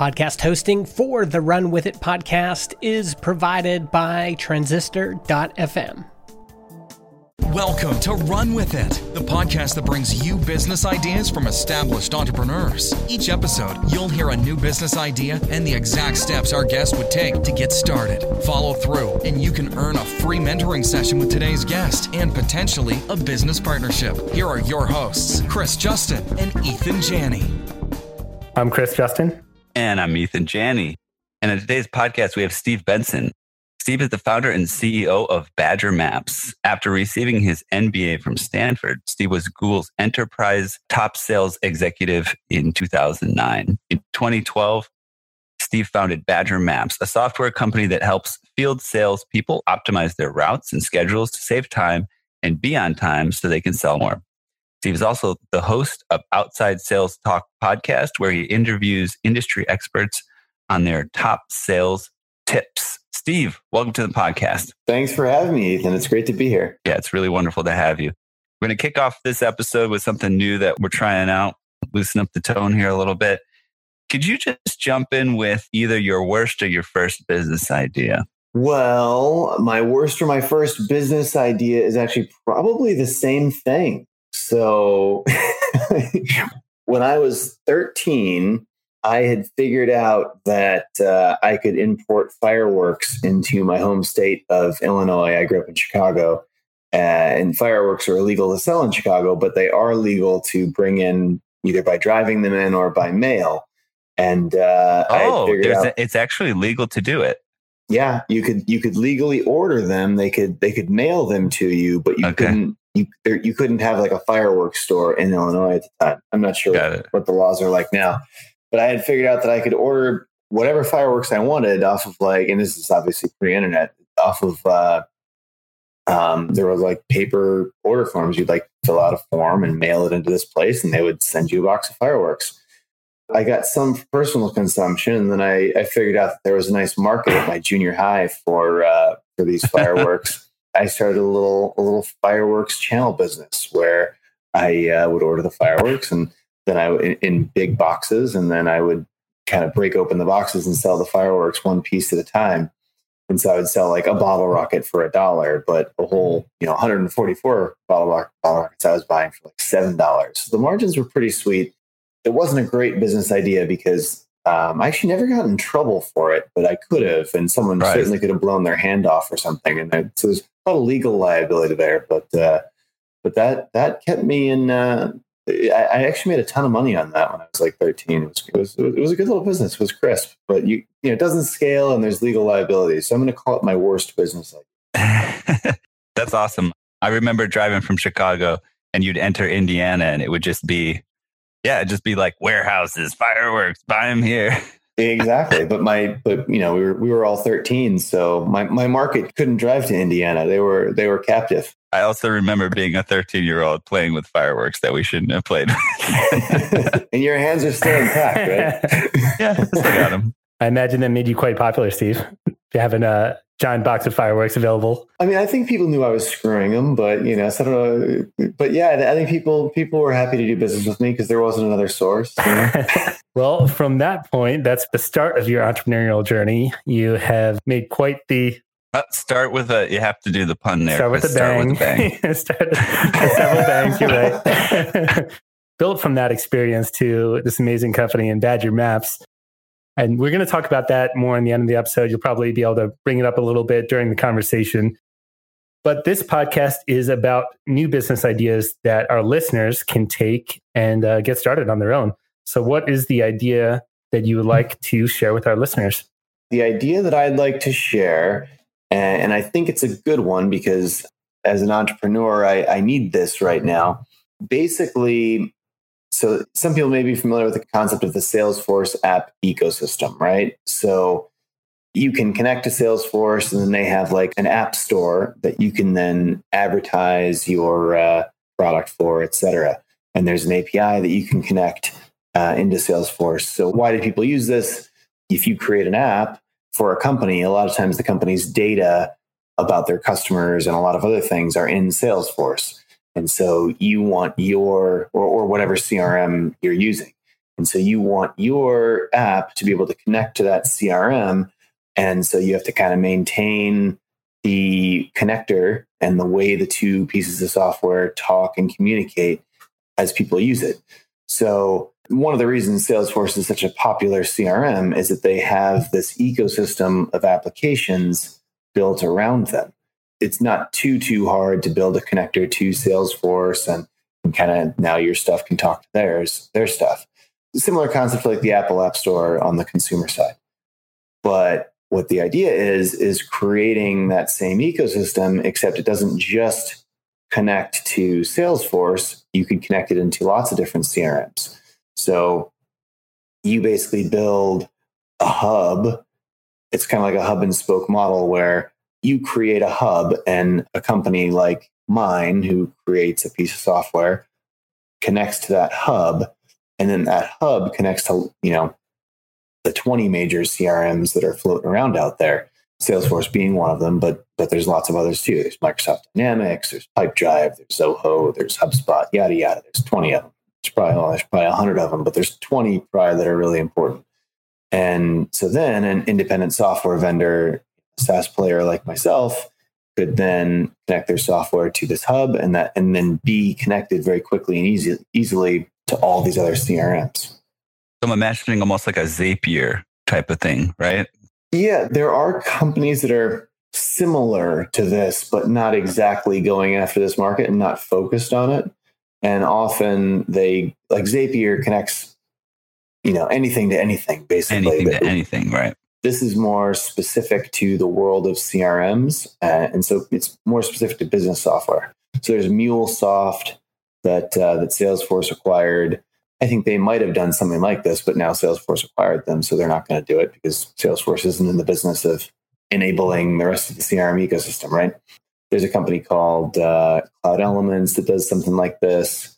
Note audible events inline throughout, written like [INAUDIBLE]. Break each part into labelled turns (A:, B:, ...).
A: Podcast hosting for the Run With It podcast is provided by Transistor.fm.
B: Welcome to Run With It, the podcast that brings you business ideas from established entrepreneurs. Each episode, you'll hear a new business idea and the exact steps our guest would take to get started. Follow through, and you can earn a free mentoring session with today's guest and potentially a business partnership. Here are your hosts, Chris Justin and Ethan Janney.
C: I'm Chris Justin.
D: And I'm Ethan Janney. And in today's podcast, we have Steve Benson. Steve is the founder and CEO of Badger Maps. After receiving his MBA from Stanford, Steve was Google's enterprise top sales executive in 2009. In 2012, Steve founded Badger Maps, a software company that helps field sales people optimize their routes and schedules to save time and be on time so they can sell more. Steve is also the host of Outside Sales Talk podcast, where he interviews industry experts on their top sales tips. Steve, welcome to the podcast.
E: Thanks for having me, Ethan. It's great to be here.
D: Yeah, it's really wonderful to have you. We're going to kick off this episode with something new that we're trying out, loosen up the tone here a little bit. Could you just jump in with either your worst or your first business idea?
E: Well, my worst or my first business idea is actually probably the same thing. So [LAUGHS] when I was 13, I had figured out that uh, I could import fireworks into my home state of Illinois. I grew up in Chicago, uh, and fireworks are illegal to sell in Chicago, but they are legal to bring in either by driving them in or by mail. And uh,
D: oh, out, a, it's actually legal to do it.
E: Yeah, you could you could legally order them. They could they could mail them to you, but you okay. couldn't you there, you couldn't have like a fireworks store in Illinois at the time. I'm not sure what the laws are like now, but I had figured out that I could order whatever fireworks I wanted off of like, and this is obviously pre-internet, off of. Uh, um, there was like paper order forms. You'd like fill out a form and mail it into this place, and they would send you a box of fireworks. I got some personal consumption, and then I, I figured out that there was a nice market at my junior high for uh, for these [LAUGHS] fireworks. I started a little a little fireworks channel business where I uh, would order the fireworks and then I in, in big boxes, and then I would kind of break open the boxes and sell the fireworks one piece at a time. And so I would sell like a bottle rocket for a dollar, but a whole, you know, 144 bottle, rocket, bottle rockets I was buying for like seven dollars. So the margins were pretty sweet. It wasn't a great business idea because um, I actually never got in trouble for it, but I could have, and someone right. certainly could have blown their hand off or something. And I, so there's a lot of legal liability there, but uh, but that that kept me in. Uh, I, I, actually made a ton of money on that when I was like 13. It was, it was, it was a good little business. It was crisp, but you you know it doesn't scale and there's legal liability. So I'm going to call it my worst business. [LAUGHS]
D: That's awesome. I remember driving from Chicago and you'd enter Indiana and it would just be yeah, just be like warehouses, fireworks, buy them here. [LAUGHS]
E: exactly. But my, but you know, we were we were all thirteen, so my my market couldn't drive to Indiana. They were they were captive.
D: I also remember being a 13 year old playing with fireworks that we shouldn't have played. [LAUGHS]
E: and your hands are still intact, right? [LAUGHS]
D: yeah, still got them.
C: I imagine that made you quite popular, Steve. You having a uh, giant box of fireworks available.
E: I mean, I think people knew I was screwing them, but you know, so I don't know. But yeah, I think people people were happy to do business with me because there wasn't another source. You know? [LAUGHS]
C: well, from that point, that's the start of your entrepreneurial journey. You have made quite the
D: uh, start with a. You have to do the pun there.
C: Start with, a bang. With bang. start several bangs. You're right. [LAUGHS] Built from that experience to this amazing company in Badger Maps. And we're going to talk about that more in the end of the episode. You'll probably be able to bring it up a little bit during the conversation. But this podcast is about new business ideas that our listeners can take and uh, get started on their own. So, what is the idea that you would like to share with our listeners?
E: The idea that I'd like to share, and I think it's a good one because as an entrepreneur, I, I need this right now. Basically, so some people may be familiar with the concept of the Salesforce app ecosystem, right? So you can connect to Salesforce and then they have like an app store that you can then advertise your uh, product for, et cetera. And there's an API that you can connect uh, into Salesforce. So why do people use this? If you create an app for a company, a lot of times the company's data about their customers and a lot of other things are in Salesforce. And so you want your, or, or whatever CRM you're using. And so you want your app to be able to connect to that CRM. And so you have to kind of maintain the connector and the way the two pieces of software talk and communicate as people use it. So one of the reasons Salesforce is such a popular CRM is that they have this ecosystem of applications built around them. It's not too too hard to build a connector to Salesforce and, and kind of now your stuff can talk to theirs, their stuff. Similar concept like the Apple App Store on the consumer side. But what the idea is is creating that same ecosystem except it doesn't just connect to Salesforce, you can connect it into lots of different CRMs. So you basically build a hub. It's kind of like a hub and spoke model where you create a hub and a company like mine who creates a piece of software connects to that hub. And then that hub connects to you know the 20 major crms that are floating around out there salesforce being one of them but but there's lots of others too. There's microsoft dynamics there's pipedrive there's zoho there's hubspot yada yada. There's 20 of them. There's probably well, there's probably 100 of them but there's 20 probably that are really important. And so then an independent software vendor SaaS player like myself could then connect their software to this hub and that and then be connected very quickly and easy, easily to all these other CRMs. So
D: I'm imagining almost like a Zapier type of thing, right?
E: Yeah, there are companies that are similar to this, but not exactly going after this market and not focused on it. And often they like Zapier connects, you know, anything to anything, basically.
D: Anything to anything, right?
E: This is more specific to the world of CRMs. Uh, and so it's more specific to business software. So there's MuleSoft that, uh, that Salesforce acquired. I think they might have done something like this, but now Salesforce acquired them. So they're not going to do it because Salesforce isn't in the business of enabling the rest of the CRM ecosystem, right? There's a company called uh, Cloud Elements that does something like this,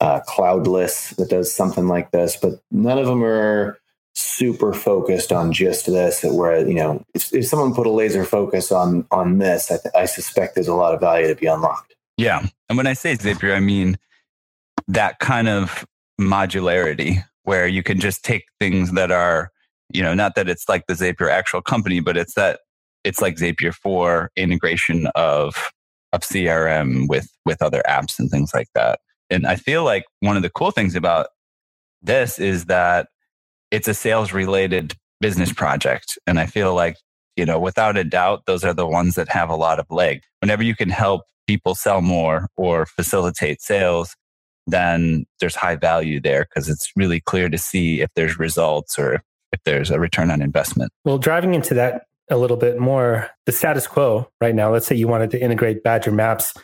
E: uh, Cloudless that does something like this, but none of them are super focused on just this that where you know if, if someone put a laser focus on on this I, th- I suspect there's a lot of value to be unlocked.
D: Yeah. And when i say zapier i mean that kind of modularity where you can just take things that are you know not that it's like the zapier actual company but it's that it's like zapier for integration of of crm with with other apps and things like that. And i feel like one of the cool things about this is that it's a sales related business project. And I feel like, you know, without a doubt, those are the ones that have a lot of leg. Whenever you can help people sell more or facilitate sales, then there's high value there because it's really clear to see if there's results or if there's a return on investment.
C: Well, driving into that a little bit more, the status quo right now, let's say you wanted to integrate Badger Maps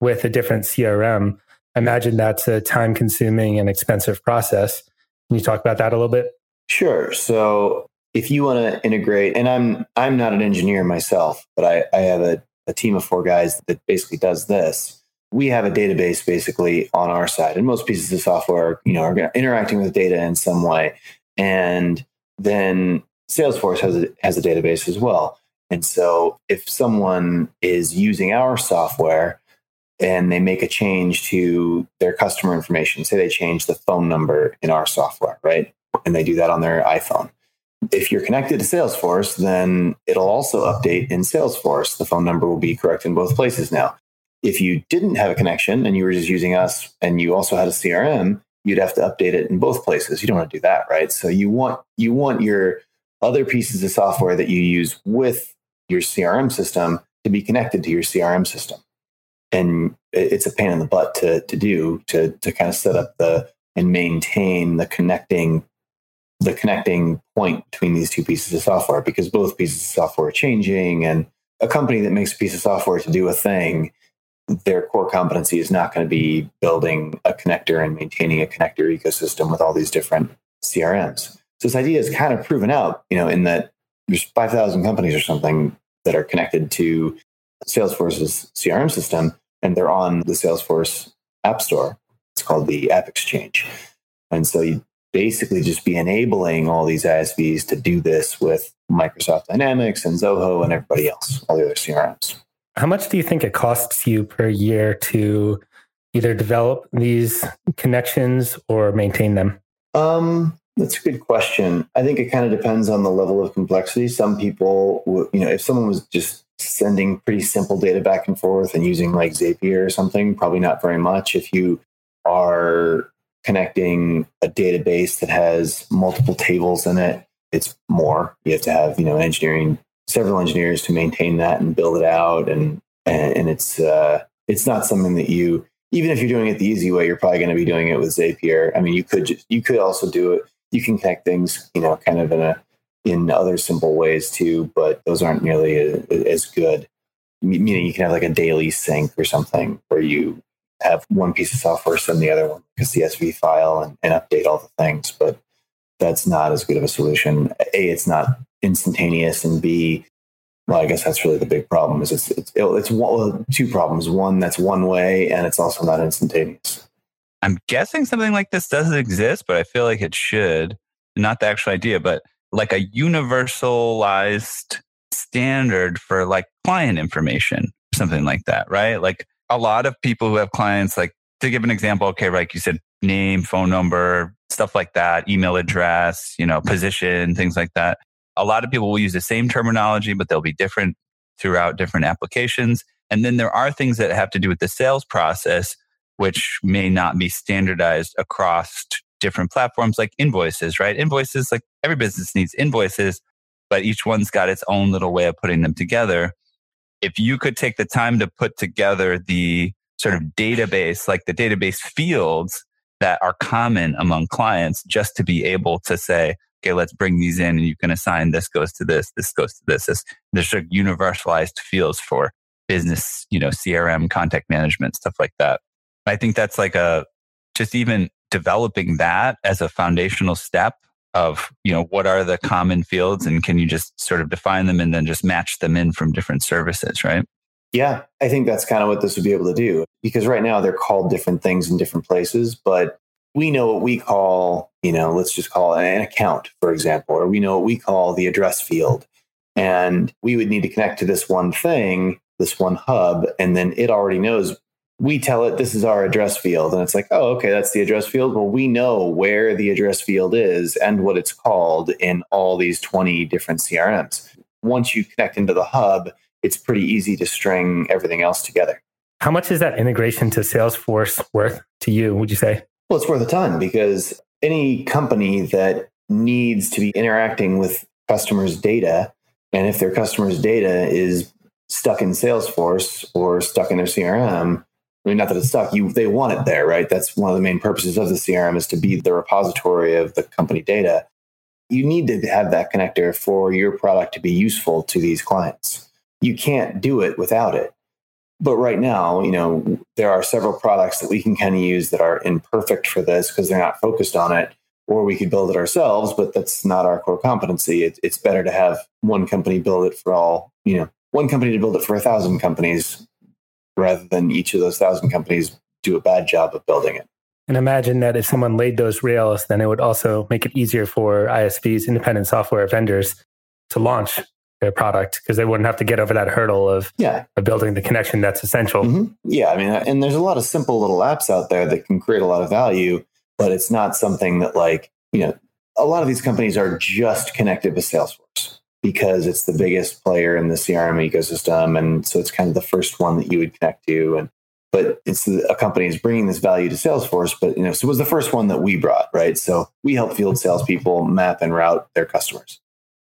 C: with a different CRM. Imagine that's a time consuming and expensive process. Can you talk about that a little bit?
E: Sure. So if you want to integrate, and I'm I'm not an engineer myself, but I, I have a, a team of four guys that basically does this. We have a database basically on our side, and most pieces of software, you know, are interacting with data in some way. And then Salesforce has a, has a database as well. And so if someone is using our software and they make a change to their customer information, say they change the phone number in our software, right? And they do that on their iPhone. If you're connected to Salesforce, then it'll also update in Salesforce. The phone number will be correct in both places now. If you didn't have a connection and you were just using us and you also had a CRM, you'd have to update it in both places. You don't want to do that, right? So you want you want your other pieces of software that you use with your CRM system to be connected to your CRM system. And it's a pain in the butt to to do to to kind of set up the and maintain the connecting the connecting point between these two pieces of software because both pieces of software are changing and a company that makes a piece of software to do a thing their core competency is not going to be building a connector and maintaining a connector ecosystem with all these different crms so this idea is kind of proven out you know in that there's 5000 companies or something that are connected to salesforce's crm system and they're on the salesforce app store. It's called the app exchange. And so you basically just be enabling all these ISVs to do this with Microsoft Dynamics and Zoho and everybody else, all the other CRMs.
C: How much do you think it costs you per year to either develop these connections or maintain them?
E: Um, that's a good question. I think it kind of depends on the level of complexity. Some people, you know, if someone was just sending pretty simple data back and forth and using like Zapier or something, probably not very much. If you are connecting a database that has multiple tables in it, it's more. You have to have, you know, engineering, several engineers to maintain that and build it out. And, and, it's, uh, it's not something that you, even if you're doing it the easy way, you're probably going to be doing it with Zapier. I mean, you could just, you could also do it. You can connect things, you know, kind of in a, in other simple ways too, but those aren't nearly as good. Meaning you can have like a daily sync or something where you have one piece of software send the other one a CSV file and, and update all the things, but that's not as good of a solution. A, it's not instantaneous, and B, well, I guess that's really the big problem. Is it's it's it's one, two problems. One that's one way, and it's also not instantaneous.
D: I'm guessing something like this doesn't exist, but I feel like it should. Not the actual idea, but like a universalized standard for like client information, something like that, right? Like a lot of people who have clients, like to give an example, okay, like you said, name, phone number, stuff like that, email address, you know, position, things like that. A lot of people will use the same terminology, but they'll be different throughout different applications. And then there are things that have to do with the sales process, which may not be standardized across different platforms like invoices, right? Invoices, like every business needs invoices, but each one's got its own little way of putting them together if you could take the time to put together the sort of database, like the database fields that are common among clients, just to be able to say, okay, let's bring these in and you can assign this goes to this, this goes to this. this there's sort of universalized fields for business, you know, CRM, contact management, stuff like that. I think that's like a, just even developing that as a foundational step of you know what are the common fields and can you just sort of define them and then just match them in from different services right?
E: Yeah i think that's kind of what this would be able to do because right now they're called different things in different places but we know what we call you know let's just call it an account for example or we know what we call the address field. And we would need to connect to this one thing this one hub and then it already knows we tell it this is our address field. And it's like oh okay that's the address field. Well we know where the address field is and what it's called in all these 20 different crms once you connect into the hub it's pretty easy to string everything else together.
C: How much is that integration to salesforce worth to you would you say?
E: Well it's worth a ton because any company that needs to be interacting with customers data and if their customers data is stuck in salesforce or stuck in their crm I mean, not that it's stuck. You they want it there, right? That's one of the main purposes of the CRM is to be the repository of the company data. You need to have that connector for your product to be useful to these clients. You can't do it without it. But right now, you know, there are several products that we can kind of use that are imperfect for this because they're not focused on it. Or we could build it ourselves, but that's not our core competency. It, it's better to have one company build it for all, you know, one company to build it for a thousand companies rather than each of those thousand companies do a bad job of building it.
C: And imagine that if someone laid those rails, then it would also make it easier for ISVs, independent software vendors, to launch their product because they wouldn't have to get over that hurdle of,
E: yeah.
C: of building the connection that's essential.
E: Mm-hmm. Yeah, I mean, and there's a lot of simple little apps out there that can create a lot of value, but it's not something that, like, you know, a lot of these companies are just connected with Salesforce because it's the biggest player in the CRM ecosystem. And so it's kind of the first one that you would connect to. And but it's a company is bringing this value to Salesforce. But you know, so it was the first one that we brought, right? So we help field salespeople map and route their customers.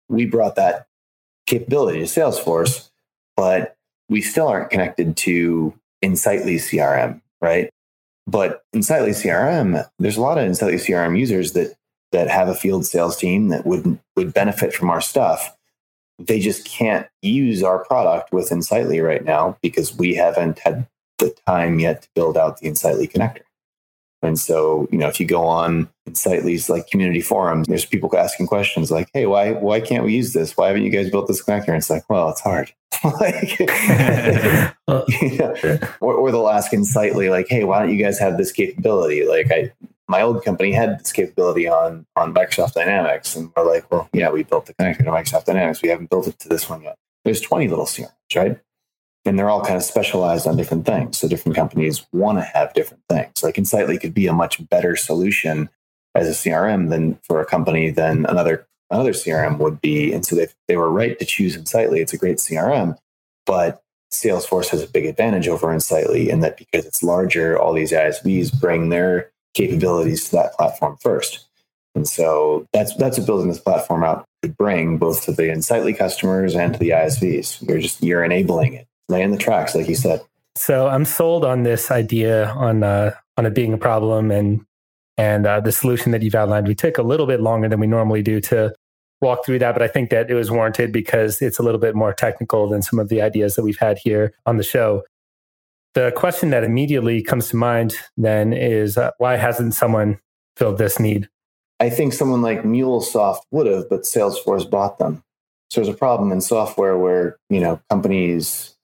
E: We brought that capability to Salesforce, but we still aren't connected to Insightly CRM, right? But Insightly CRM, there's a lot of Insightly CRM users that that have a field sales team that would would benefit from our stuff they just can't use our product with Insightly right now because we haven't had the time yet to build out the Insightly connector. And so, you know, if you go on Insightly's like community forums, there's people asking questions like, "Hey, why why can't we use this? Why haven't you guys built this connector?" And it's like, well, it's hard. [LAUGHS] like, [LAUGHS] [LAUGHS] you know, or, or they'll ask Insightly like, "Hey, why don't you guys have this capability?" Like, I my old company had this capability on on Microsoft Dynamics, and we're like, well, yeah, we built the connector to Microsoft Dynamics. We haven't built it to this one yet. There's 20 little CRMs, right? And they're all kind of specialized on different things. So different companies want to have different things. Like Insightly could be a much better solution as a CRM than for a company than another another CRM would be. And so they they were right to choose Insightly. It's a great CRM, but Salesforce has a big advantage over Insightly in that because it's larger, all these ISVs bring their capabilities to that platform first. And so that's that's what building this platform out could bring both to the Insightly customers and to the ISVs. You're just you're enabling it, laying the tracks, like you said.
C: So I'm sold on this idea on uh, on it being a problem and and uh, the solution that you've outlined. We took a little bit longer than we normally do to walk through that, but I think that it was warranted because it's a little bit more technical than some of the ideas that we've had here on the show. The question that immediately comes to mind then is uh, why hasn't someone filled this need?
E: I think someone like MuleSoft would have, but Salesforce bought them. So there's a problem in software where you know companies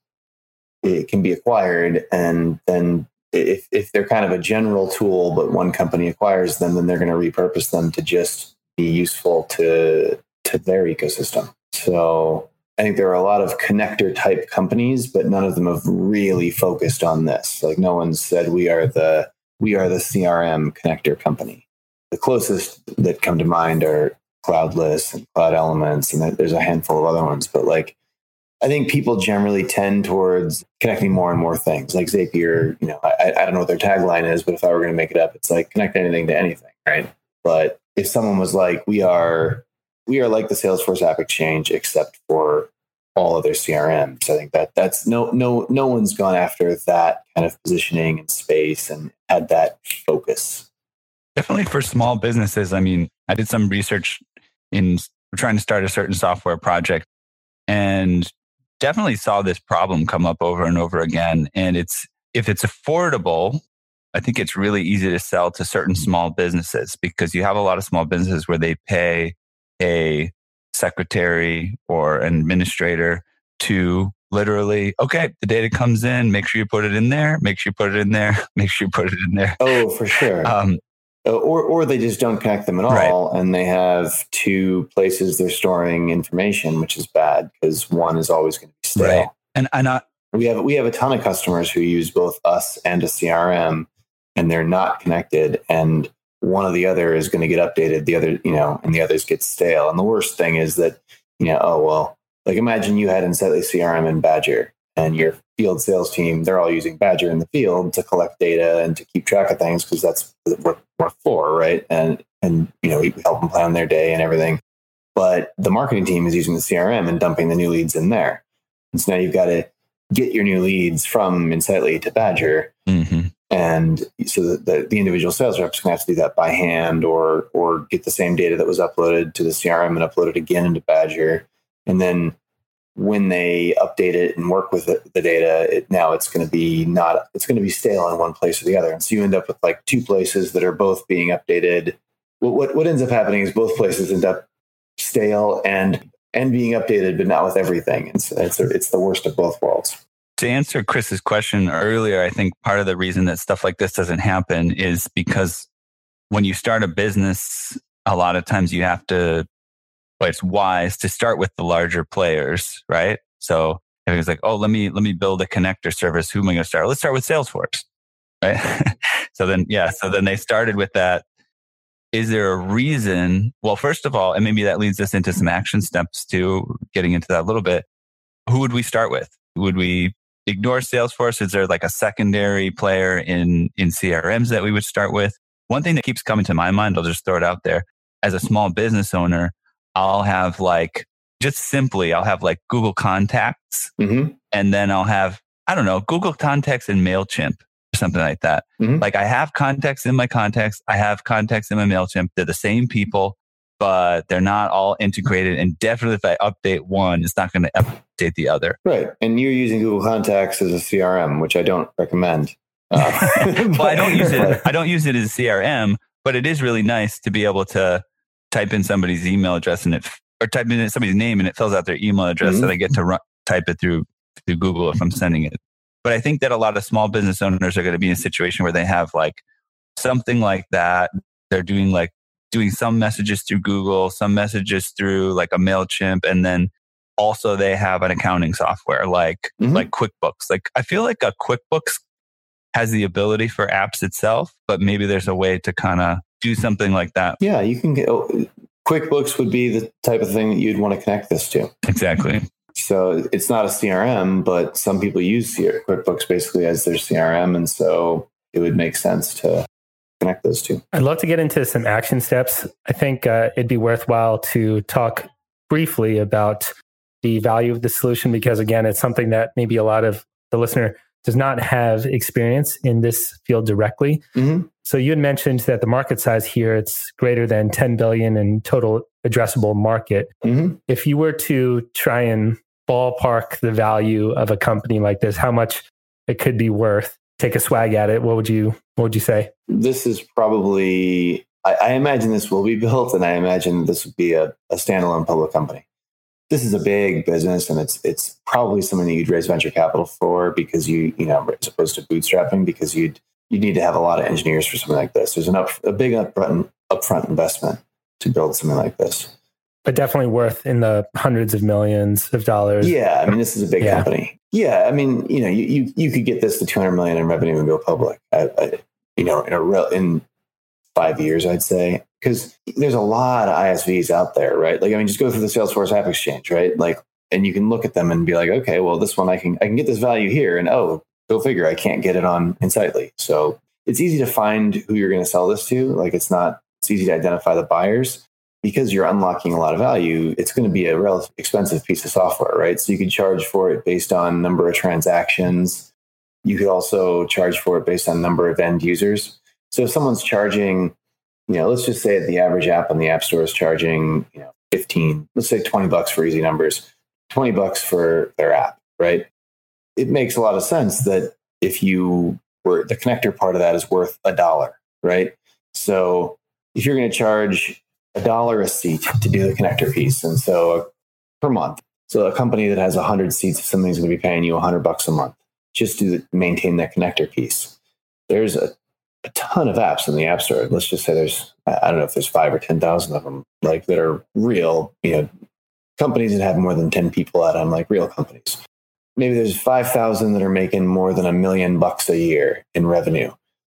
E: it can be acquired, and then if if they're kind of a general tool, but one company acquires them, then they're going to repurpose them to just be useful to to their ecosystem. So I think there are a lot of connector type companies, but none of them have really focused on this. Like no one said we are the we are the CRM connector company. The closest that come to mind are Cloudless and Cloud Elements, and there's a handful of other ones. But like, I think people generally tend towards connecting more and more things. Like Zapier, you know, I, I don't know what their tagline is, but if I were going to make it up, it's like connect anything to anything, right? But if someone was like, we are we are like the Salesforce App Exchange, except for all other CRMs. I think that that's no no no one's gone after that kind of positioning and space and had that focus.
D: Definitely for small businesses. I mean, I did some research in trying to start a certain software project and definitely saw this problem come up over and over again. And it's if it's affordable, I think it's really easy to sell to certain small businesses because you have a lot of small businesses where they pay a secretary or an administrator to literally, okay, the data comes in, make sure you put it in there, make sure you put it in there, [LAUGHS] make sure you put it in there.
E: Oh, for sure. Um, uh, or, or they just don't connect them at all right. and they have two places they're storing information, which is bad because one is always going to be stale. Right.
D: And, and I,
E: we have, we have a ton of customers who use both us and a CRM and they're not connected. And one or the other is going to get updated, the other, you know, and the others get stale. And the worst thing is that, you know, oh, well, like imagine you had Insightly CRM and Badger and your field sales team, they're all using Badger in the field to collect data and to keep track of things because that's what we're for, right? And, and, you know, we help them plan their day and everything. But the marketing team is using the CRM and dumping the new leads in there. And so now you've got to get your new leads from Insightly to Badger. Mm-hmm and so the, the individual sales reps can have to do that by hand or or get the same data that was uploaded to the crm and upload it again into badger. And then when they update it and work with it, the data it, now it's going to be not it's going to be stale in one place or the other. And so you end up with like two places that are both being updated. What, what, what ends up happening is both places end up stale and and being updated but not with everything. It's it's, it's the worst of both worlds
D: to answer Chris's question earlier, I think part of the reason that stuff like this doesn't happen is because when you start a business, a lot of times you have to, well, it's wise to start with the larger players, right? So everyone's like, oh, let me, let me build a connector service. Who am I going to start? Let's start with Salesforce, right? [LAUGHS] so then, yeah, so then they started with that. Is there a reason? Well, first of all, and maybe that leads us into some action steps too, getting into that a little bit. Who would we start with? Would we ignore Salesforce? Is there like a secondary player in, in CRMs that we would start with? One thing that keeps coming to my mind, I'll just throw it out there. As a small business owner, I'll have like, just simply, I'll have like Google Contacts mm-hmm. and then I'll have, I don't know, Google Contacts and MailChimp or something like that. Mm-hmm. Like I have contacts in my contacts. I have contacts in my MailChimp. They're the same people but they're not all integrated. And definitely, if I update one, it's not going to update the other.
E: Right. And you're using Google Contacts as a CRM, which I don't recommend.
D: Uh, [LAUGHS] well, I don't use it. [LAUGHS] I don't use it as a CRM, but it is really nice to be able to type in somebody's email address and it, or type in somebody's name and it fills out their email address, mm-hmm. and I get to run, type it through through Google if I'm sending it. But I think that a lot of small business owners are going to be in a situation where they have like something like that. They're doing like doing some messages through Google, some messages through like a MailChimp, and then also they have an accounting software like mm-hmm. like QuickBooks. Like I feel like a QuickBooks has the ability for apps itself, but maybe there's a way to kind of do something like that?
E: Yeah, you can get oh, QuickBooks would be the type of thing that you'd want to connect this to.
D: Exactly.
E: So it's not a CRM, but some people use QuickBooks basically as their CRM. And so it would make sense to connect those two.
C: I'd love to get into some action steps. I think uh, it'd be worthwhile to talk briefly about the value of the solution because, again, it's something that maybe a lot of the listener does not have experience in this field directly. Mm-hmm. So you had mentioned that the market size here it's greater than 10 billion in total addressable market. Mm-hmm. If you were to try and ballpark the value of a company like this, how much it could be worth, take a swag at it, what would you what would you say?
E: This is probably I, I imagine this will be [LAUGHS] built and I imagine this would be a, a standalone public company this is a big business and it's it's probably something that you'd raise venture capital for because you you know as opposed to bootstrapping because you'd you need to have a lot of engineers for something like this. There's an up, a big upfront upfront investment to build something like this.
C: But definitely worth in the hundreds of millions of dollars.
E: Yeah, I mean this is a big yeah. company. Yeah, I mean you know you, you you could get this to 200 million in revenue and go public. I, I, you know in a real in five years, I'd say because there's a lot of ISVs out there, right? Like, I mean, just go through the Salesforce App Exchange, right? Like, and you can look at them and be like, okay, well, this one I can I can get this value here, and oh, go figure, I can't get it on Insightly. So it's easy to find who you're going to sell this to. Like, it's not it's easy to identify the buyers because you're unlocking a lot of value. It's going to be a relatively expensive piece of software, right? So you could charge for it based on number of transactions. You could also charge for it based on number of end users. So if someone's charging you know, let's just say the average app on the App Store is charging, you know, 15, let's say 20 bucks for easy numbers, 20 bucks for their app, right? It makes a lot of sense that if you were the connector part of that is worth a dollar, right? So if you're going to charge a dollar a seat to do the connector piece, and so uh, per month, so a company that has 100 seats, if something's going to be paying you 100 bucks a month just to maintain that connector piece, there's a a ton of apps in the App Store. Let's just say there's, I don't know if there's five or 10,000 of them, like that are real, you know, companies that have more than 10 people at them, like real companies. Maybe there's 5,000 that are making more than a million bucks a year in revenue.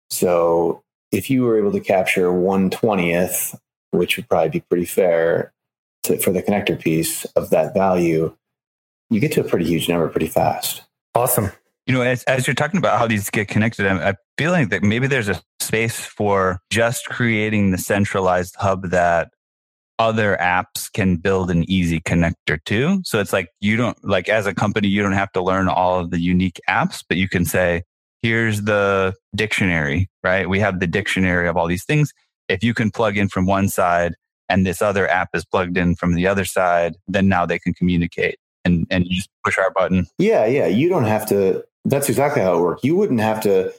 E: So if you were able to capture 120th, which would probably be pretty fair to, for the connector piece of that value, you get to a pretty huge number pretty fast.
C: Awesome.
D: You know, as, as you're talking about how these get connected, I'm, I'm feeling that maybe there's a space for just creating the centralized hub that other apps can build an easy connector to. So it's like you don't, like as a company, you don't have to learn all of the unique apps, but you can say, here's the dictionary, right? We have the dictionary of all these things. If you can plug in from one side and this other app is plugged in from the other side, then now they can communicate and, and you just push our button.
E: Yeah, yeah. You don't have to that's exactly how it works. You wouldn't have to,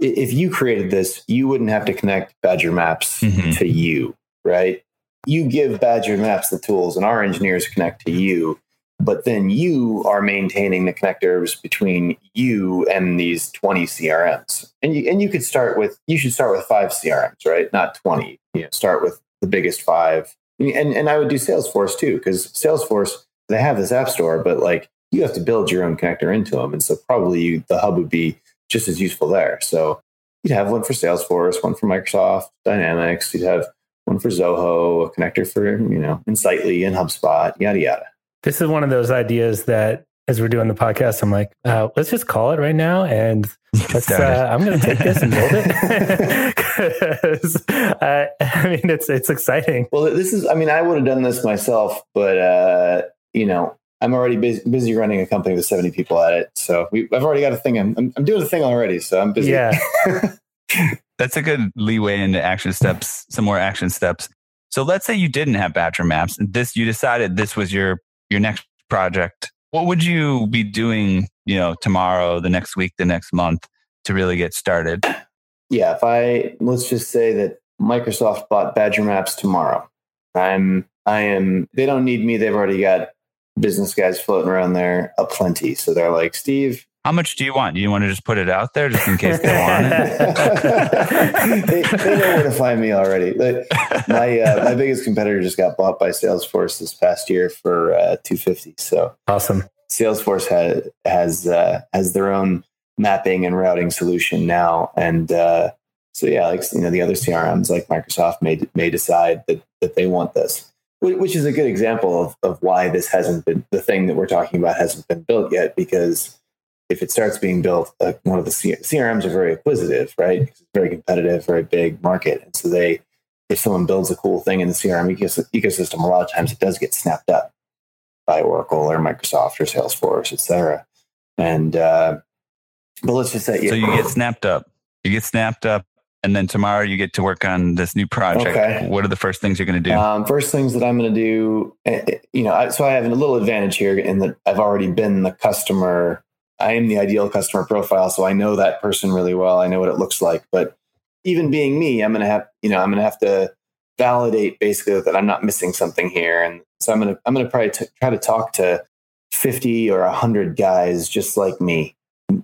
E: if you created this, you wouldn't have to connect Badger Maps mm-hmm. to you, right? You give Badger Maps the tools and our engineers connect to you, but then you are maintaining the connectors between you and these 20 CRMs. And you, and you could start with, you should start with five CRMs, right? Not 20. You know, start with the biggest five. And, and I would do Salesforce too, because Salesforce, they have this app store, but like you have to build your own connector into them. And so probably you, the hub would be just as useful there. So you'd have one for Salesforce, one for Microsoft Dynamics. You'd have one for Zoho, a connector for, you know, Insightly and HubSpot, yada, yada.
C: This is one of those ideas that as we're doing the podcast, I'm like, uh, let's just call it right now. And [LAUGHS] let's, uh, I'm going to take this and build it. [LAUGHS] [LAUGHS] Cause uh, I mean, it's, it's exciting.
E: Well, this is, I mean, I would have done this myself, but, uh, you know, I'm already busy, busy, running a company with 70 people at it. So we, I've already got a thing. I'm, I'm, doing a thing already. So I'm busy.
C: Yeah.
D: That's a good leeway into action steps, some more action steps. So let's say you didn't have Badger Maps. This, you decided this was your, your next project. What would you be doing, you know, tomorrow, the next week, the next month to really get started?
E: Yeah. If I, let's just say that Microsoft bought Badger Maps tomorrow. I'm, I am, they don't need me. They've already got business guys floating around there aplenty. So they're like, Steve,
D: how much do you want? Do you want to just put it out there just in case they want
E: it? [LAUGHS] they, they, know where to find me already. my uh, my biggest competitor just got bought by Salesforce this past year for uh, 250. So
C: awesome.
E: Salesforce has has uh, has their own mapping and routing solution now, and uh, So yeah, like you know, the other CRMs like Microsoft may may decide that that they want this, which is a good example of of why this hasn't been the thing that we're talking about hasn't been built yet. Because if it starts being built, uh, one of the C- CRMs are very acquisitive, right? It's very competitive, very big market, and so they if someone builds a cool thing in the CRM ecosystem, a lot of times it does get snapped up by Oracle or Microsoft or Salesforce, et cetera. And uh, but let's just say,
D: so you get snapped up. You get snapped up, and then tomorrow you get to work on this new project. Okay. What are the first things you're going to do?
E: Um, first things that I'm going to do, eh, eh, you know, I, so I have a little advantage here in that I've already been the customer. I am the ideal customer profile, so I know that person really well. I know what it looks like. But even being me, I'm to have, you know, I'm to have to validate basically that I'm not missing something here. And so I'm to, I'm to probably t- try to talk to 50 or 100 guys just like me,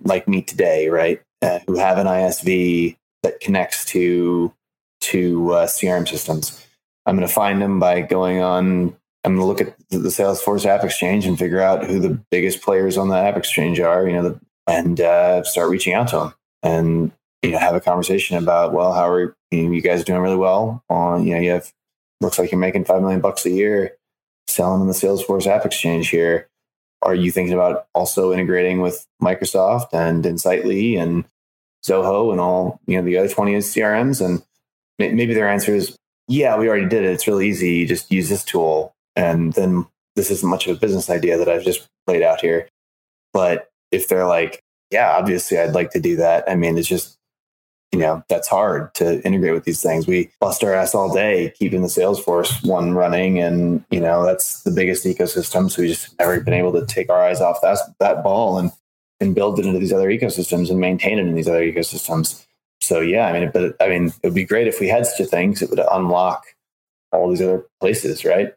E: like me today, right? Uh, who have an ISV that connects to to uh, CRM systems. I'm going to find them by going on. I'm going to look at the Salesforce App Exchange and figure out who the biggest players on the App Exchange are. You know, the, and uh, start reaching out to them and you know have a conversation about well, how are you, you guys doing really well on you know you have looks like you're making five million bucks a year selling in the Salesforce App Exchange here. Are you thinking about also integrating with Microsoft and Insightly and Zoho and all you know the other 20 CRMs? And maybe their answer is, yeah, we already did it. It's really easy. You just use this tool, and then this isn't much of a business idea that I've just laid out here. But if they're like, yeah, obviously I'd like to do that. I mean, it's just you know that's hard to integrate with these things we bust our ass all day keeping the salesforce one running and you know that's the biggest ecosystem so we just never been able to take our eyes off that that ball and and build it into these other ecosystems and maintain it in these other ecosystems so yeah i mean but i mean it would be great if we had such a thing because it would unlock all these other places right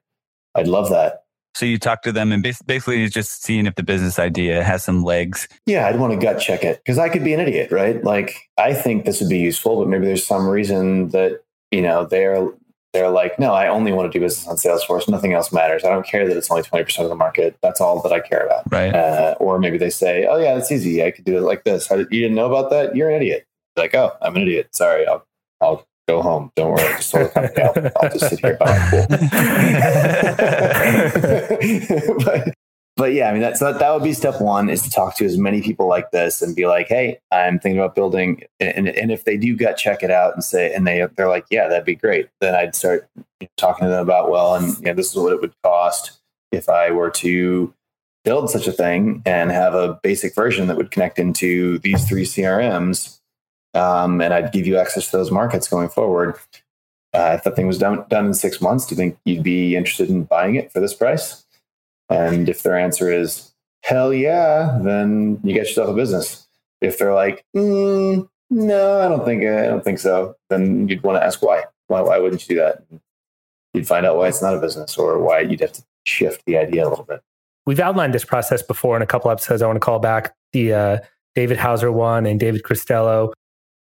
E: i'd love that
D: so you talk to them and basically just seeing if the business idea has some legs.
E: Yeah, I'd want to gut check it because I could be an idiot, right? Like I think this would be useful, but maybe there's some reason that you know they're they're like, no, I only want to do business on Salesforce. Nothing else matters. I don't care that it's only twenty percent of the market. That's all that I care about.
D: Right.
E: Uh, or maybe they say, oh yeah, that's easy. I could do it like this. Did, you didn't know about that? You're an idiot. Like, oh, I'm an idiot. Sorry, I'll I'll go home. Don't worry. Just I'll, I'll, just sit here by pool. [LAUGHS] [LAUGHS] but, but yeah, I mean, that's that, that would be step one is to talk to as many people like this and be like, hey, I'm thinking about building. And, and if they do gut check it out and say, and they, they're like, yeah, that'd be great. Then I'd start talking to them about, well, and you know, this is what it would cost if I were to build such a thing and have a basic version that would connect into these three CRMs um, and I'd give you access to those markets going forward. Uh, if that thing was done done in six months, do you think you'd be interested in buying it for this price? And if their answer is hell yeah, then you get yourself a business. If they're like, mm, no, I don't think I don't think so, then you'd want to ask why. Why why wouldn't you do that? You'd find out why it's not a business or why you'd have to shift the idea a little bit.
C: We've outlined this process before in a couple episodes. I want to call back the uh, David Hauser one and David Cristello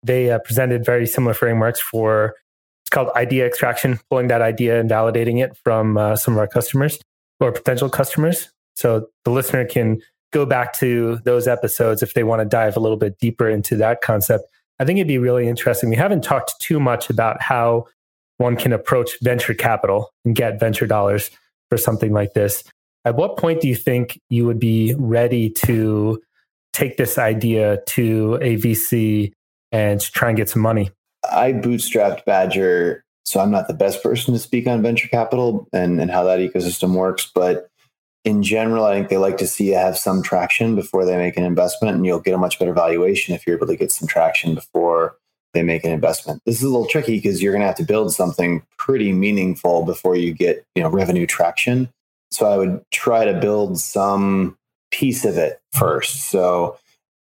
C: they uh, presented very similar frameworks for it's called idea extraction, pulling that idea and validating it from uh, some of our customers or potential customers. So the listener can go back to those episodes if they want to dive a little bit deeper into that concept. I think it'd be really interesting. We haven't talked too much about how one can approach venture capital and get venture dollars for something like this. At what point do you think you would be ready to take this idea to a VC and to try and get some money?
E: I bootstrapped Badger, so I'm not the best person to speak on venture capital and, and how that ecosystem works. But in general, I think they like to see you have some traction before they make an investment, and you'll get a much better valuation if you're able to get some traction before they make an investment. This is a little tricky because you're going to have to build something pretty meaningful before you get you know revenue traction. So I would try to build some piece of it first. So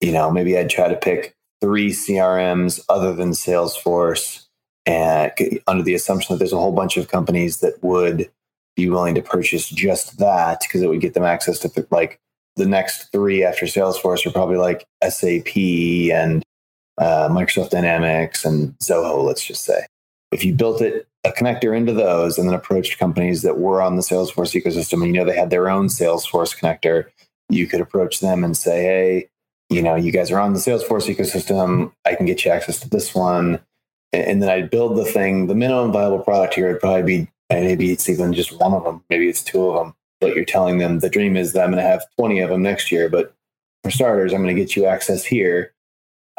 E: you know maybe I'd try to pick three CRMs other than Salesforce, and under the assumption that there's a whole bunch of companies that would be willing to purchase just that because it would get them access to like the next three after Salesforce are probably like SAP and uh, Microsoft Dynamics and Zoho, let's just say. If you built it a connector into those and then approached companies that were on the Salesforce ecosystem and you know they had their own Salesforce connector, you could approach them and say, hey, you know, you guys are on the Salesforce ecosystem. I can get you access to this one. and then I'd build the thing. The minimum viable product here would probably be maybe it's even just one of them, maybe it's two of them. But you're telling them the dream is that I'm going to have 20 of them next year. But for starters, I'm going to get you access here.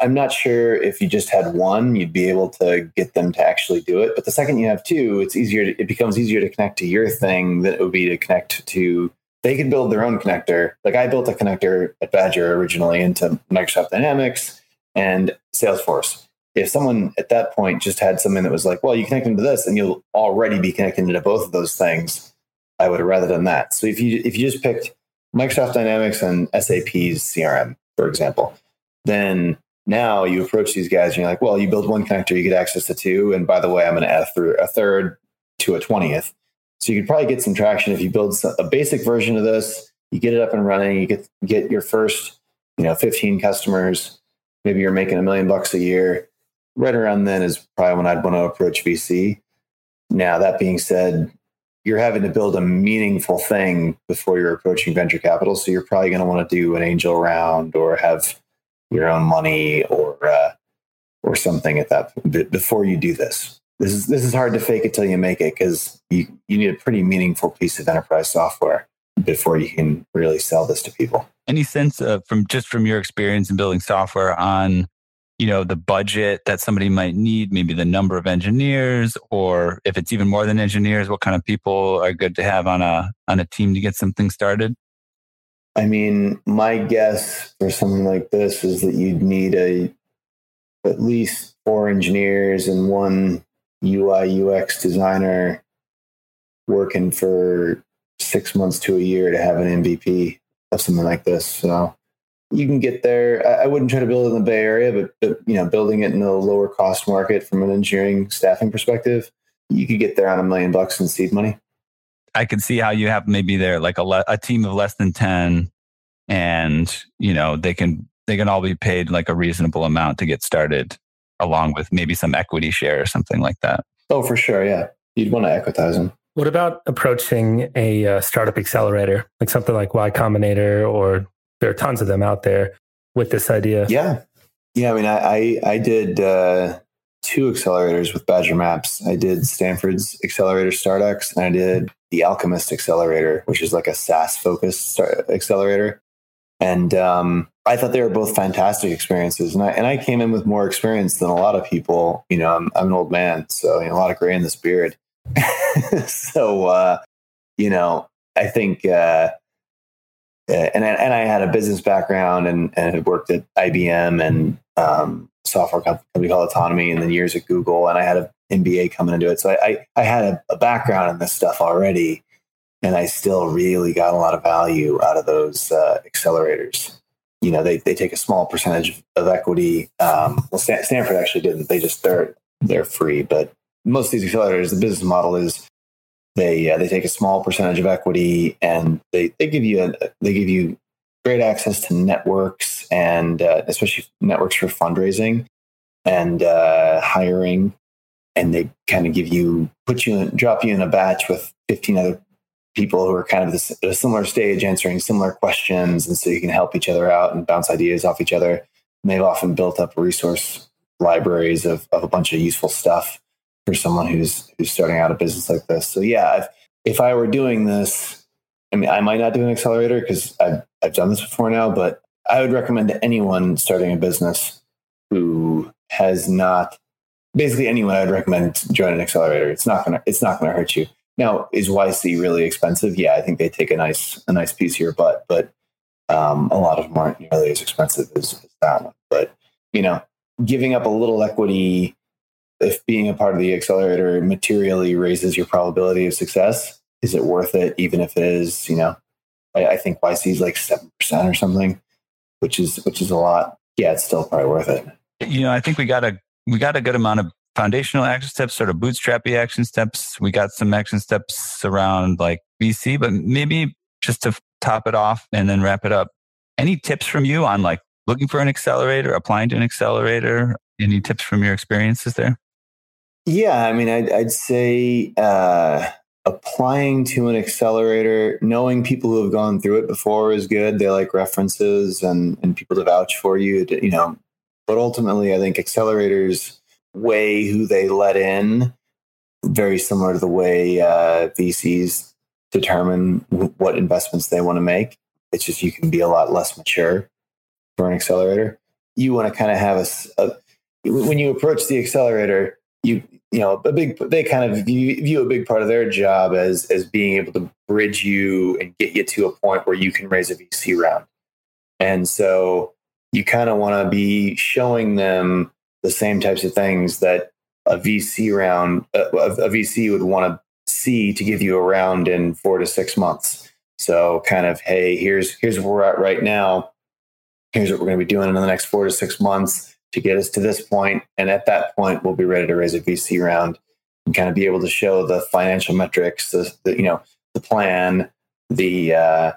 E: I'm not sure if you just had one, you'd be able to get them to actually do it. But the second you have two, it's easier. To, it becomes easier to connect to your thing than it would be to connect to. They can build their own connector. Like I built a connector at Badger originally into Microsoft Dynamics and Salesforce. If someone at that point just had something that was like, well, you connect them to this, and you'll already be connected to both of those things, I would have rather done that. So if you if you just picked Microsoft Dynamics and SAP's CRM, for example, then now you approach these guys and you're like, well, you build one connector, you get access to two. And by the way, I'm going to add a third to a 20th. So you could probably get some traction if you build a basic version of this, you get it up and running, you get, get your first, you know, 15 customers, maybe you're making a million bucks a year. Right around then is probably when I'd want to approach VC. Now, that being said, you're having to build a meaningful thing before you're approaching venture capital. So you're probably going to want to do an angel round or have your own money or uh, or something at that before you do this. This is this is hard to fake it till you make it because you you need a pretty meaningful piece of enterprise software before you can really sell this to people.
D: Any sense of from just from your experience in building software on you know the budget that somebody might need maybe the number of engineers or if it's even more than engineers what kind of people are good to have on a on a team to get something started
E: i mean my guess for something like this is that you'd need a at least four engineers and one ui ux designer working for six months to a year to have an mvp of something like this so you can get there. I, wouldn't try to build it in the Bay Area, but, but you know, building it in a lower cost market from an engineering staffing perspective, you could get there on a million bucks in seed money.
D: I could see how you have maybe there like a, le- a team of less than 10 and you know they can they can all be paid like a reasonable amount to get started along with maybe some equity share or something like that.
E: Oh, for sure. Yeah. You'd want to equitize them.
C: What about approaching a uh, startup accelerator, like something like Y Combinator or there are tons of them out there with this idea.
E: Yeah. Yeah. I mean, I, I, I did uh, two accelerators with Badger Maps. I did Stanford's accelerator StartX and I did the Alchemist accelerator, which is like a SaaS focused accelerator. And um, I thought they were both fantastic experiences. And I, and I came in with more experience than a lot of people. You know, I'm, I'm an old man, so you know, a lot of gray in this beard. [LAUGHS] so, uh, you know, I think, uh, and and I had a business background and, and had worked at IBM and um, software company called Autonomy, and then years at Google, and I had an MBA coming into it, so I I, I had a, a, background in this stuff already, and I still really got a lot of value out of those uh, accelerators. You know, they they take a small percentage of equity. Um, well, Stanford actually didn't; they just they're they're free, but most of these accelerators, the business model is they uh, they take a small percentage of equity and they they give you a, they give you great access to networks and uh, especially networks for fundraising and uh, hiring and they kind of give you put you in, drop you in a batch with 15 other people who are kind of at a similar stage answering similar questions and so you can help each other out and bounce ideas off each other and they've often built up resource libraries of, of a bunch of useful stuff for someone who's who's starting out a business like this. So yeah, if, if I were doing this, I mean, I might not do an accelerator because I've I've done this before now, but I would recommend to anyone starting a business who has not basically anyone I'd recommend join an accelerator. It's not gonna it's not gonna hurt you. Now, is YC really expensive? Yeah, I think they take a nice a nice piece your butt, but um, a lot of them aren't nearly as expensive as, as that one. But you know, giving up a little equity if being a part of the accelerator materially raises your probability of success, is it worth it? Even if it is, you know, I, I think YC is like seven percent or something, which is which is a lot. Yeah, it's still probably worth it.
D: You know, I think we got a we got a good amount of foundational action steps, sort of bootstrappy action steps. We got some action steps around like VC, but maybe just to top it off and then wrap it up. Any tips from you on like looking for an accelerator, applying to an accelerator? Any tips from your experiences there?
E: Yeah, I mean, I'd, I'd say uh, applying to an accelerator, knowing people who have gone through it before is good. They like references and, and people to vouch for you, to, you know. But ultimately, I think accelerators, weigh who they let in, very similar to the way uh, VCs determine what investments they want to make. It's just you can be a lot less mature for an accelerator. You want to kind of have a, a when you approach the accelerator, you you know a big they kind of view, view a big part of their job as as being able to bridge you and get you to a point where you can raise a VC round. And so you kind of want to be showing them the same types of things that a VC round uh, a VC would want to see to give you a round in 4 to 6 months. So kind of hey, here's here's where we're at right now. Here's what we're going to be doing in the next 4 to 6 months to get us to this point and at that point we'll be ready to raise a VC round and kind of be able to show the financial metrics, the, the you know, the plan, the uh,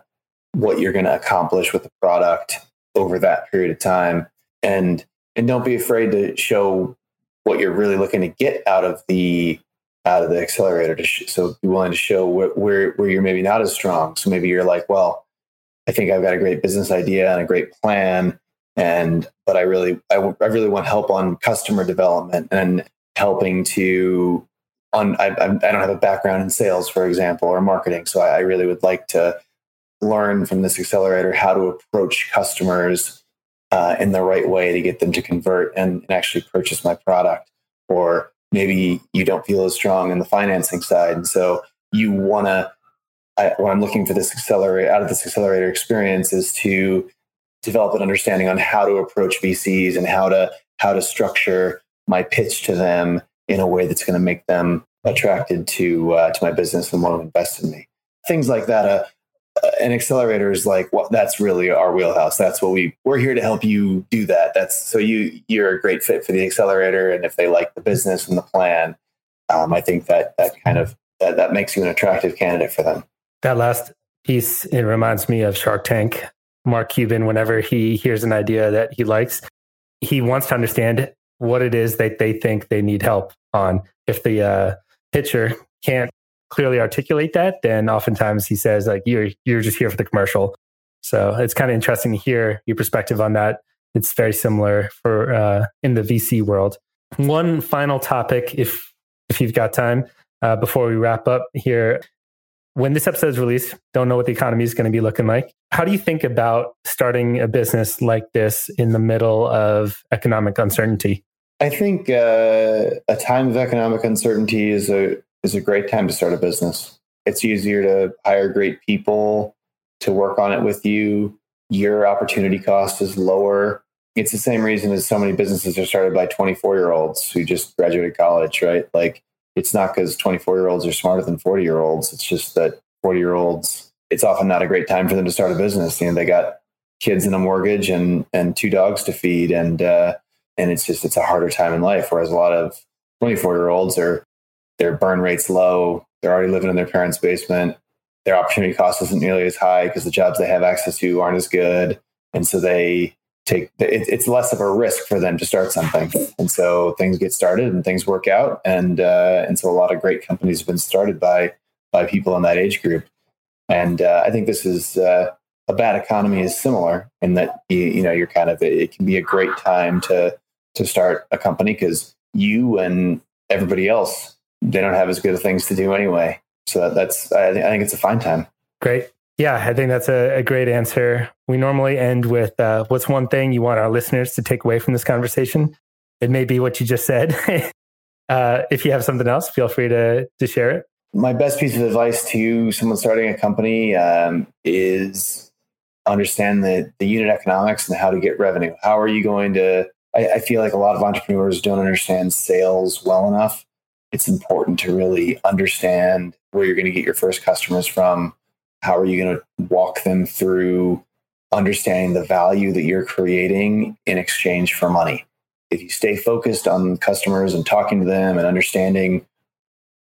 E: what you're going to accomplish with the product over that period of time, and and don't be afraid to show what you're really looking to get out of the out of the accelerator. To sh- so be willing to show wh- where where you're maybe not as strong. So maybe you're like, well, I think I've got a great business idea and a great plan, and but I really I, w- I really want help on customer development and helping to on I, I, don't have a background in sales, for example, or marketing. So I, I really would like to learn from this accelerator how to approach customers uh, in the right way to get them to convert and, actually purchase my product. Or maybe you don't feel as strong in the financing side, and so you want to. What I'm looking for this accelerator out of this accelerator experience is to develop an understanding on how to approach VCs and how to how to structure my pitch to them in a way that's going to make them attracted to uh, to my business and want to invest in me. Things like that. Uh, an accelerator is like well, that's really our wheelhouse. That's what we we're here to help you do that. That's so you you're a great fit for the accelerator, and if they like the business and the plan, um, I think that that kind of that, that makes you an attractive candidate for them.
C: That last piece it reminds me of Shark Tank. Mark Cuban, whenever he hears an idea that he likes, he wants to understand what it is that they think they need help on. If the uh, pitcher can't clearly articulate that, then oftentimes he says like you're you're just here for the commercial. So it's kind of interesting to hear your perspective on that. It's very similar for uh, in the VC world. One final topic, if if you've got time, uh, before we wrap up here. When this episode is released, don't know what the economy is going to be looking like. How do you think about starting a business like this in the middle of economic uncertainty?
E: I think uh, a time of economic uncertainty is a is a great time to start a business. It's easier to hire great people to work on it with you. Your opportunity cost is lower. It's the same reason as so many businesses are started by 24 year olds who just graduated college, right? Like it's not because 24 year olds are smarter than 40 year olds. It's just that 40 year olds, it's often not a great time for them to start a business. You know, they got kids and a mortgage and and two dogs to feed and uh, and it's just it's a harder time in life. Whereas a lot of 24 year olds are their burn rate's low, they're already living in their parents' basement, their opportunity cost isn't nearly as high because the jobs they have access to aren't as good, and so they take it, it's less of a risk for them to start something, and so things get started and things work out, and uh, and so a lot of great companies have been started by by people in that age group, and uh, I think this is. Uh, a bad economy is similar in that you, you know you're kind of it can be a great time to to start a company because you and everybody else they don't have as good of things to do anyway. So that's I, th- I think it's a fine time.
C: Great. Yeah, I think that's a, a great answer. We normally end with uh, what's one thing you want our listeners to take away from this conversation? It may be what you just said. [LAUGHS] uh, if you have something else, feel free to, to share it.
E: My best piece of advice to someone starting a company um, is understand the, the unit economics and how to get revenue. How are you going to I, I feel like a lot of entrepreneurs don't understand sales well enough. It's important to really understand where you're going to get your first customers from. How are you going to walk them through understanding the value that you're creating in exchange for money? If you stay focused on customers and talking to them and understanding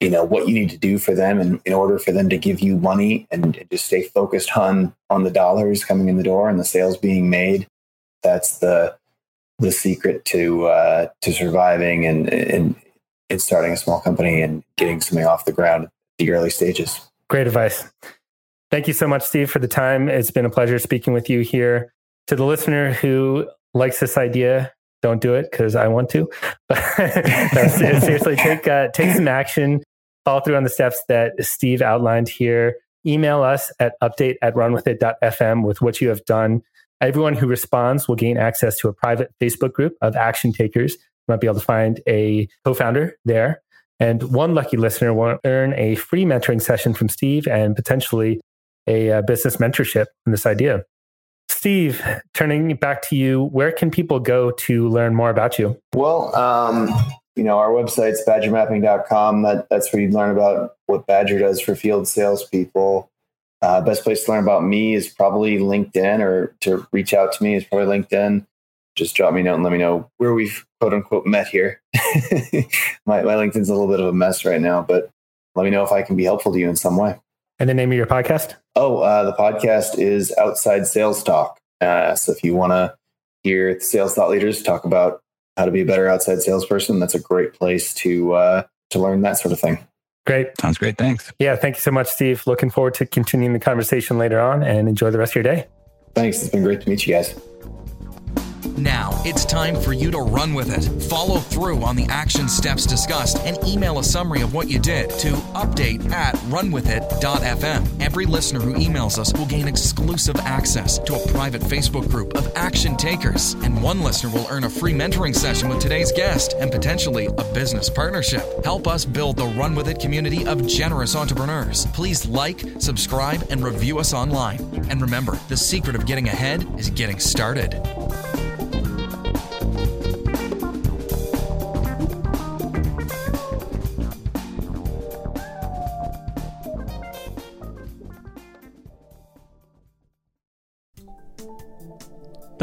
E: you know what you need to do for them and in order for them to give you money and just stay focused on on the dollars coming in the door and the sales being made that's the the secret to uh, to surviving and, and and starting a small company and getting something off the ground at the early stages.
C: Great advice. Thank you so much, Steve, for the time. It's been a pleasure speaking with you here. To the listener who likes this idea, Don't do it because I want to. [LAUGHS] no, [LAUGHS] seriously, take uh, take some action. Follow through on the steps that Steve outlined here. Email us at update at runwithit.fm with what you have done. Everyone who responds will gain access to a private Facebook group of action takers. Might be able to find a co-founder there. And one lucky listener will earn a free mentoring session from Steve and potentially a, a uh, business mentorship in this idea. Steve, turning back to you, where can people go to learn more about you?
E: Well, um, you know, our website's badgermapping.com. That, that's where you learn about what Badger does for field salespeople. Uh, best place to learn about me is probably LinkedIn or to reach out to me is probably LinkedIn. Just drop me a note and let me know where we've quote unquote met here. [LAUGHS] my, my LinkedIn's a little bit of a mess right now, but let me know if I can be helpful to you in some way.
C: And the name of your podcast?
E: Oh, uh, the podcast is Outside Sales Talk. Uh, so if you want to hear sales thought leaders talk about how to be a better outside salesperson, that's a great place to uh, to learn that sort of thing.
C: Great.
D: Sounds great. Thanks.
C: Yeah. Thank you so much, Steve. Looking forward to continuing the conversation later on and enjoy the rest of your day.
E: Thanks. It's been great to meet you guys.
B: Now it's time for you to run with it. Follow through on the action steps discussed and email a summary of what you did to update at runwithit.fm. Every listener who emails us will gain exclusive access to a private Facebook group of action takers, and one listener will earn a free mentoring session with today's guest and potentially a business partnership. Help us build the Run With It community of generous entrepreneurs. Please like, subscribe, and review us online. And remember, the secret of getting ahead is getting started.